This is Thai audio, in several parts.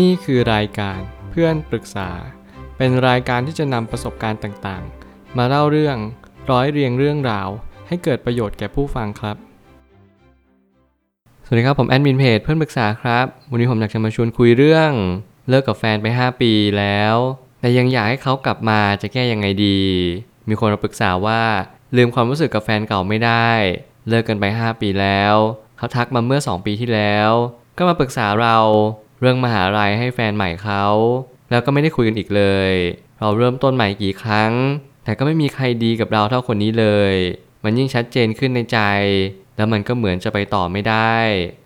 นี่คือรายการเพื่อนปรึกษา เป็นรายการที่จะนำประสบการณ์ต่างๆ มาเล่าเรื่องร้อยเรียงเรื่องราว ให้เกิดประโยชน์แก่ผู้ฟังครับ สวัสดีครับผมแอดมินเพจเพื่อนปรึกษาครับ วันนี้ผมอยากจะมาชวนคุยเรื่อง เลิกกับแฟนไป 5 ปีแล้ว แต่ยังอยากให้เขากลับมาจะแก้ยังไงดี มีคนมาปรึกษาว่า ลืมความรู้สึกกับแฟนเก่าไม่ได้ เลิกกันไป 5 ปีแล้ว เขาทักมาเมื่อ 2 ปีที่แล้ว ก็มาปรึกษาเรา เรื่องมหาลัยให้แฟนใหม่เขาแล้วก็ไม่ได้คุยกันอีกเลย เราเริ่มต้นใหม่กี่ครั้ง แต่ก็ไม่มีใครดีกับเราเท่าคนนี้เลย มันยิ่งชัดเจนขึ้นในใจ แล้วมันก็เหมือนจะไปต่อไม่ได้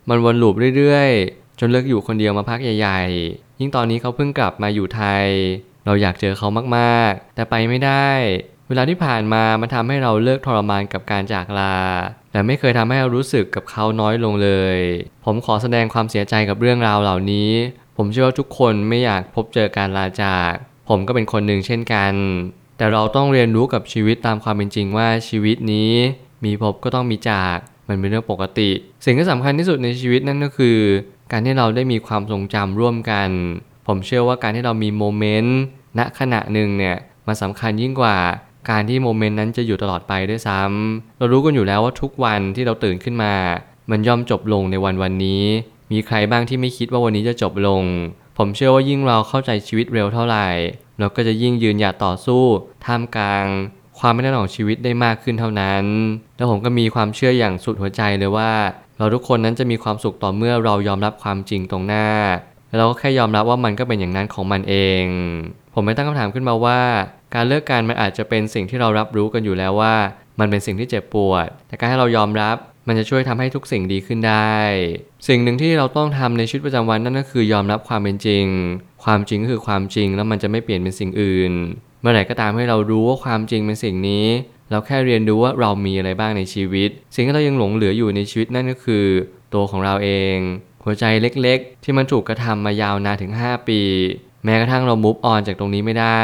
มันวนลูปเรื่อยๆ จนเลิกอยู่คนเดียวมาพักใหญ่ ๆ ยิ่งตอนนี้เขาเพิ่งกลับมาอยู่ไทย เราอยากเจอเขามากๆ แต่ไปไม่ได้ เวลาที่ผ่านมามันทำให้เราเลิกทรมานกับการจากลา แต่ไม่เคยทำให้เรารู้สึกกับเขาน้อยลงเลย ผมขอแสดงความเสียใจกับเรื่องราวเหล่านี้ ผมเชื่อว่าทุกคนไม่อยากพบเจอการลาจาก ผมก็เป็นคนหนึ่งเช่นกัน แต่เราต้องเรียนรู้กับชีวิตตามความเป็นจริงว่าชีวิตนี้ มีพบก็ต้องมีจาก มันเป็นเรื่องปกติ สิ่งที่สำคัญที่สุดในชีวิตนั่นก็คือ การที่เราได้มีความทรงจำร่วมกัน ผมเชื่อว่าการที่เรามีโมเมนต์ณขณะหนึ่งเนี่ยมันสำคัญยิ่งกว่า การที่โมเมนต์นั้นจะอยู่ตลอดไปด้วยซ้ำเรารู้กันอยู่แล้วว่าทุกวันที่เราตื่นขึ้นมา มันย่อมจบลงในวันวันนี้ มีใครบ้างที่ไม่คิดว่าวันนี้จะจบลง ผมเชื่อว่ายิ่งเราเข้าใจชีวิตเร็วเท่าไหร่ เราก็จะยิ่งยืนหยัดต่อสู้ ท่ามกลาง ความไม่แน่นอนของชีวิตได้มากขึ้นเท่านั้น แล้วผมก็มีความเชื่ออย่างสุดหัวใจเลยว่า เราทุกคนนั้นจะมีความสุขต่อเมื่อเรายอมรับความจริงตรงหน้าแล้วเราก็แค่ยอมรับว่ามันก็เป็นอย่างนั้นของมันเอง ผมไม่ตั้งคำถามขึ้นมาว่า การเลิกกันมันอาจจะเป็นสิ่งที่เรารับรู้กันอยู่แล้วว่า มันเป็นสิ่งที่เจ็บปวด แต่การให้เรายอมรับมันจะช่วยทำให้ทุกสิ่งดีขึ้นได้ สิ่งหนึ่งที่เราต้องทำในชีวิตประจำวันนั่นก็คือยอมรับความเป็นจริง ความจริงก็คือความจริงแล้วมันจะไม่เปลี่ยนเป็นสิ่งอื่น เมื่อไหร่ก็ตามให้เรารู้ว่าความจริงเป็นสิ่งนี้ เราแค่เรียนรู้ว่าเรามีอะไรบ้างในชีวิต สิ่งที่เรายังหลงเหลืออยู่ในชีวิตนั่นก็คือ ตัวของเราเอง หัวใจเล็กๆ ที่มันถูกกระทำมายาวนานถึง 5 ปี แม้กระทั่งเรามุฟออนจากตรงนี้ไม่ได้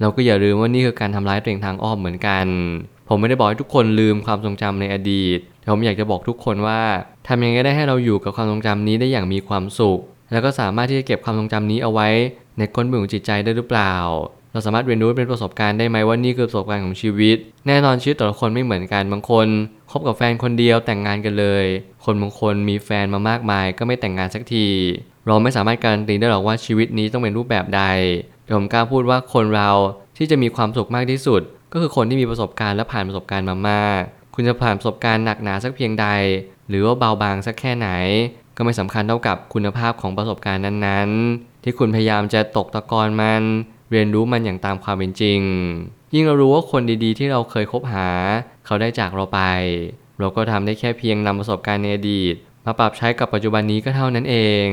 เราก็อย่าลืมว่านี่คือการทำร้ายตัวเองทางอ้อมเหมือนกัน ผมไม่ได้บอกให้ทุกคนลืมความทรงจำในอดีตแต่ผมอยากจะบอกทุกคนว่าทำยังไงได้ให้เราอยู่กับความทรงจำนี้ได้อย่างมีความสุข แล้วก็สามารถที่จะเก็บความทรงจำนี้เอาไว้ ในก้นบึ้งของจิตใจได้หรือเปล่า เราสามารถเรียนรู้เป็นประสบการณ์ได้ไหมว่านี่คือประสบการณ์ของชีวิต แน่นอนชีวิตแต่ละคนไม่เหมือนกันบางคนคบกับแฟนคนเดียวแต่งงานกันเลย คนบางคนมีแฟนมามากมาย ก็ไม่แต่งงานสักที เราไม่สามารถการันตีได้หรอกว่าชีวิตนี้ต้องเป็นรูปแบบใด ผมกล้าพูดว่าคนเราที่จะมีความสุขมากที่สุด ก็คือคนที่มีประสบการณ์และผ่านประสบการณ์มามาก คุณจะผ่านประสบการณ์หนักหนาสักเพียงใด หรือว่าเบาบางสักแค่ไหน ก็ไม่สำคัญเท่ากับคุณภาพของประสบการณ์นั้นๆ ที่คุณพยายามจะตกตะกอนมัน เรียนรู้มันอย่างตามความเป็นจริง ยิ่งเรารู้ว่าคนดีๆ ที่เราเคยคบหา เขาได้จากเราไป เราก็ทำได้แค่เพียงนำประสบการณ์ในอดีต มาปรับใช้กับปัจจุบันนี้ก็เท่านั้นเอง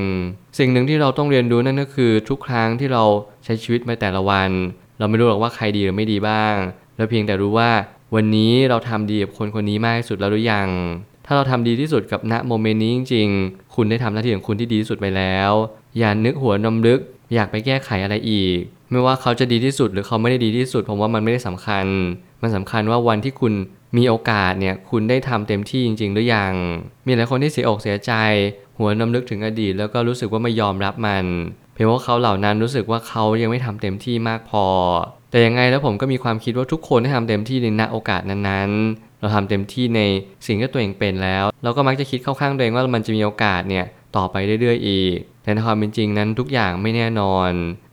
สิ่งหนึ่งที่เราต้องเรียนรู้นั่นก็คือ ทุกครั้งที่เราใช้ชีวิตไปแต่ละวัน เราไม่รู้หรอกว่าใครดีหรือไม่ดีบ้าง เราเพียงแต่รู้ว่า วันนี้เราทำดีกับคนคนนี้มากที่สุดแล้วหรือยัง ถ้าเราทำดีที่สุดกับณโมเมนต์นี้จริง ๆ คุณได้ทำหน้าที่ของคุณที่ดีที่สุดไปแล้ว อย่านึกหัวนำลึก อยากไปแก้ไขอะไรอีก ไม่ว่าเขาจะดีที่สุดหรือเขาไม่ได้ดีที่สุดผมว่ามันไม่ได้สำคัญ มันสำคัญว่าวันที่คุณ มีโอกาสเนี่ยคุณได้ทำเต็มที่จริง ๆ หรือยัง มีหลายคนที่เสียอกเสียใจ หัวนำลึกถึงอดีต แล้วก็รู้สึกว่าไม่ยอมรับมัน เพียงว่าเขาเหล่านั้นรู้สึกว่าเขายังไม่ทำเต็มที่มากพอ แต่ยังไงแล้วผมก็มีความคิดว่าทุกคนได้ทำเต็มที่ในณโอกาสนั้นๆ เราทำเต็มที่ในสิ่งที่ตัวเองเป็นแล้ว เราก็มักจะคิดเข้าข้างตัวเองว่ามันจะมีโอกาสเนี่ยต่อไปเรื่อยๆอีก แต่ในความเป็นจริงนั้นทุกอย่างไม่แน่นอน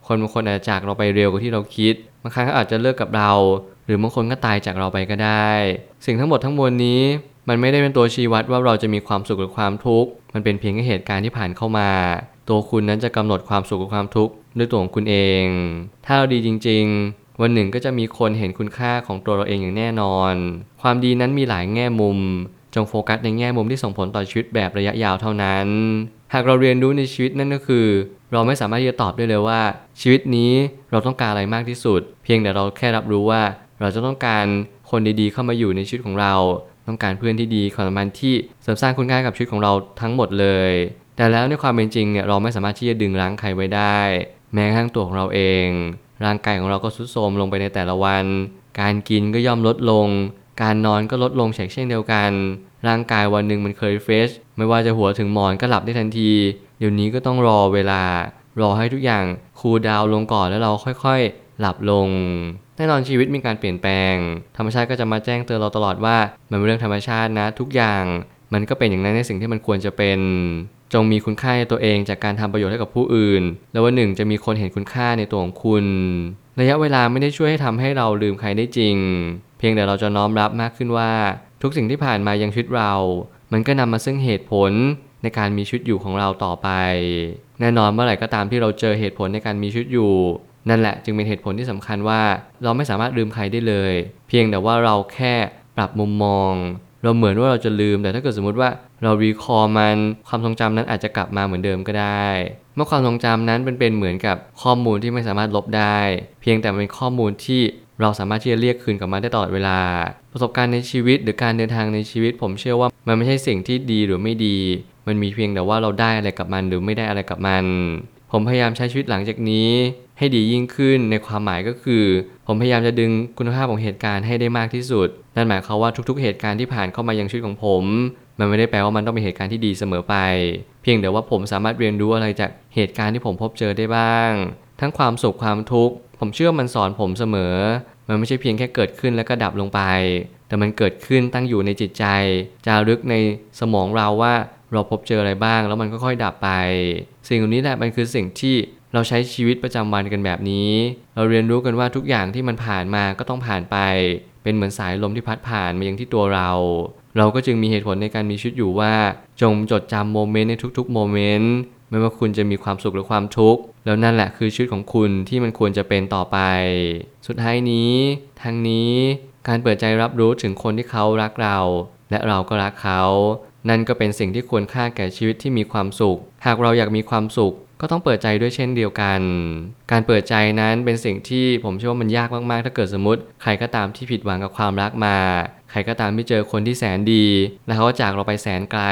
คนบางคนอาจจะจากเราไปเร็วกว่าที่เราคิด บางครั้งเขาอาจจะเลิกกับเรา รือบางคนก็ตายจากเราไปก็ได้ สิ่งทั้งหมดทั้งมวลนี้มันไม่ได้เป็นตัวชี้วัดว่าเราจะมีความสุขหรือความทุกข์มันเป็นเพียงแค่เหตุการณ์ที่ผ่านเข้ามา ตัวคุณนั้นจะกำหนดความสุขหรือความทุกข์ด้วยตัวของคุณเอง ถ้าเราดีจริง ๆ วันหนึ่งก็จะมีคนเห็นคุณค่าของตัวเราเองอย่างแน่นอน ความดีนั้นมีหลายแง่มุม จงโฟกัสในแง่มุมที่ส่งผลต่อชีวิตแบบระยะยาวเท่านั้น หากเราเรียนรู้ในชีวิตนั่นก็คือ เราไม่สามารถที่จะตอบได้เลยว่า ชีวิตนี้เราต้องการอะไรมากที่สุด เพียงแต่เราแค่รับรู้ว่า เราจะต้องการคนดีๆเข้ามาอยู่ในชีวิตของเรา ต้องการเพื่อนที่ดีความสัมพันธ์ที่เสริมสร้างคุณค่ากับชีวิตของเราทั้งหมดเลย แต่แล้วในความเป็นจริงเนี่ยเราไม่สามารถที่จะดึงรั้งใครไว้ได้ แม้กระทั่งตัวของเราเอง ร่างกายของเราก็ทรุดโทรมลงไปในแต่ละวัน การกินก็ย่อมลดลง การนอนก็ลดลงเช่นเดียวกัน ร่างกายวันหนึ่งมันเคยเฟรชไม่ว่าจะหัวถึงหมอนก็หลับได้ทันที เดี๋ยวนี้ก็ต้องรอเวลารอให้ทุกอย่างคูลดาวน์ลงก่อนแล้วเราค่อยๆ หลับลง แน่นอนชีวิตมีการเปลี่ยนแปลง ธรรมชาติก็จะมาแจ้งเตือนเราตลอดว่า มันเป็นเรื่องธรรมชาตินะ ทุกอย่าง มันก็เป็นอย่างนั้นในสิ่งที่มันควรจะเป็น จงมีคุณค่าในตัวเองจากการทำประโยชน์ให้กับผู้อื่น แล้ววันหนึ่งจะมีคนเห็นคุณค่าในตัวของคุณ ระยะเวลาไม่ได้ช่วยให้ทำให้เราลืมใครได้จริง เพียงแต่เราจะน้อมรับมากขึ้นว่า ทุกสิ่งที่ผ่านมายังชีวิตเรา มันก็นำมาซึ่งเหตุผลในการมีชีวิตอยู่ของเราต่อไป แน่นอนเมื่อไหร่ก็ตามที่เราเจอเหตุผลในการมีชีวิตอยู่ นั่นแหละจึงเป็นเหตุผลที่สำคัญว่าเราไม่สามารถลืมใครได้เลย เพียงแต่ว่าเราแค่ปรับมุมมอง เราเหมือนว่าเราจะลืม แต่ถ้าเกิดสมมติว่าเรารีคอร์มันความทรงจำนั้นอาจจะกลับมาเหมือนเดิมก็ได้ เมื่อความทรงจำนั้นเป็นเป็นเหมือนกับข้อมูลที่ไม่สามารถลบได้ เพียงแต่เป็นข้อมูลที่เราสามารถที่จะเรียกคืนกลับมาได้ตลอดเวลา ประสบการณ์ในชีวิตหรือการเดินทางในชีวิต ผมเชื่อว่ามันไม่ใช่สิ่งที่ดีหรือไม่ดี มันมีเพียงแต่ว่าเราได้อะไรกับมันหรือไม่ได้อะไรกับมัน ผมพยายามใช้ชีวิตหลังจากนี้ ให้ดียิ่งขึ้นในความหมายก็คือ ผมพยายามจะดึงคุณภาพของเหตุการณ์ให้ได้มากที่สุด นั่นหมายความว่าทุกๆ เหตุการณ์ที่ผ่านเข้ามายังชีวิตของผม มันไม่ได้แปลว่ามันต้องเป็นเหตุการณ์ที่ดีเสมอไป เพียงแต่ว่าผมสามารถเรียนรู้อะไรจากเหตุการณ์ที่ผมพบเจอได้บ้าง ทั้งความสุขความทุกข์ผมเชื่อมันสอนผมเสมอ มันไม่ใช่เพียงแค่เกิดขึ้นแล้วก็ดับลงไป แต่มันเกิดขึ้นตั้งอยู่ในจิตใจ จารึกในสมองเราว่าเราพบเจออะไรบ้าง แล้วมันก็ค่อยดับไป สิ่งเหล่านี้แหละมันคือสิ่งที่ เราใช้ชีวิตประจำวันกันแบบนี้ เราเรียนรู้กันว่าทุกอย่างที่มันผ่านมาก็ต้องผ่านไป เป็นเหมือนสายลมที่พัดผ่านมายังที่ตัวเรา เราก็จึงมีเหตุผลในการมีชีวิตอยู่ว่า จงจดจำโมเมนต์ในทุกๆโมเมนต์ไม่ว่าคุณจะมีความสุขหรือความทุกข์ แล้วนั่นแหละคือชีวิตของคุณที่มันควรจะเป็นต่อไป สุดท้ายนี้ทางนี้การเปิดใจรับรู้ถึงคนที่เขารักเรา และเราก็รักเขา นั่นก็เป็นสิ่งที่ควรค่าแก่ชีวิตที่มีความสุข หากเราอยากมีความสุข ก็ต้องเปิดใจด้วยเช่นเดียวกัน การเปิดใจนั้นเป็นสิ่งที่ผมเชื่อว่ามันยากมากๆ ถ้าเกิดสมมติใครก็ตามที่ผิดหวังกับความรักมา ใครก็ตามที่เจอคนที่แสนดี แล้วเขาจากเราไปแสนไกล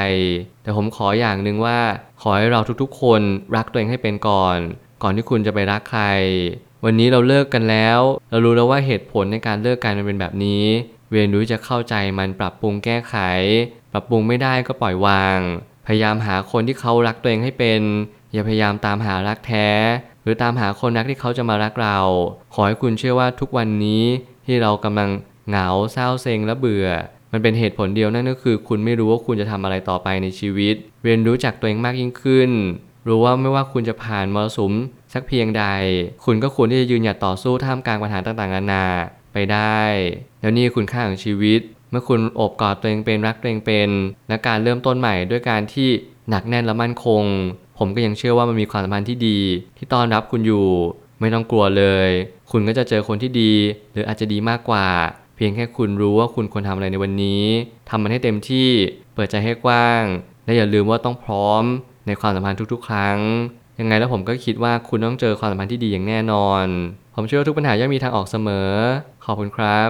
แต่ผมขออย่างหนึ่งว่า ขอให้เราทุกๆ คนรักตัวเองให้เป็นก่อน ก่อนที่คุณจะไปรักใคร วันนี้เราเลิกกันแล้ว เรารู้แล้วว่าเหตุผลในการเลิกกันมันเป็นแบบนี้ เรียนรู้จะเข้าใจมันปรับปรุงแก้ไข ปรับปรุงไม่ได้ก็ปล่อยวาง พยายามหาคนที่เขารักตัวเองให้เป็น อย่าพยายามตามหารักแท้ หรือตามหาคนรักที่เขาจะมารักเรา ขอให้คุณเชื่อว่าทุกวันนี้ที่เรากำลังเหงาเศร้าเซ็งและเบื่อ มันเป็นเหตุผลเดียวนั่นก็คือ คุณไม่รู้ว่าคุณจะทำอะไรต่อไปในชีวิต เรียนรู้จักตัวเองมากยิ่งขึ้น รู้ว่าไม่ว่าคุณจะผ่านมรสุมสักเพียงใด คุณก็ควรที่จะยืนหยัดต่อสู้ท่ามกลางปัญหาต่างๆนานาไปได้ แล้วนี่คุณค่าของชีวิต เมื่อคุณโอบกอดตัวเองเป็นรักตัวเองเป็น และการเริ่มต้นใหม่ด้วยการที่หนักแน่นและมั่นคง ผมก็ยังเชื่อว่ามันมีความสัมพันธ์ที่ดี ที่ต้อนรับคุณอยู่ ไม่ต้องกลัวเลย คุณก็จะเจอคนที่ดี หรืออาจจะดีมากกว่า เพียงแค่คุณรู้ว่าคุณควรทำอะไรในวันนี้ทำมันให้เต็มที่เปิดใจให้กว้าง และอย่าลืมว่าต้องพร้อมในความสัมพันธ์ทุก ๆ ครั้งยังไงแล้วผมก็คิดว่าคุณต้องเจอความสัมพันธ์ที่ดีอย่างแน่นอน ผมเชื่อว่าทุกปัญหาย่อมมีทางออกเสมอ ขอบคุณครับ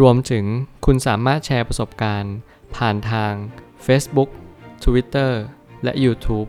รวมถึงคุณสามารถแชร์ประสบการณ์ ผ่านทาง Facebook Twitter และ YouTube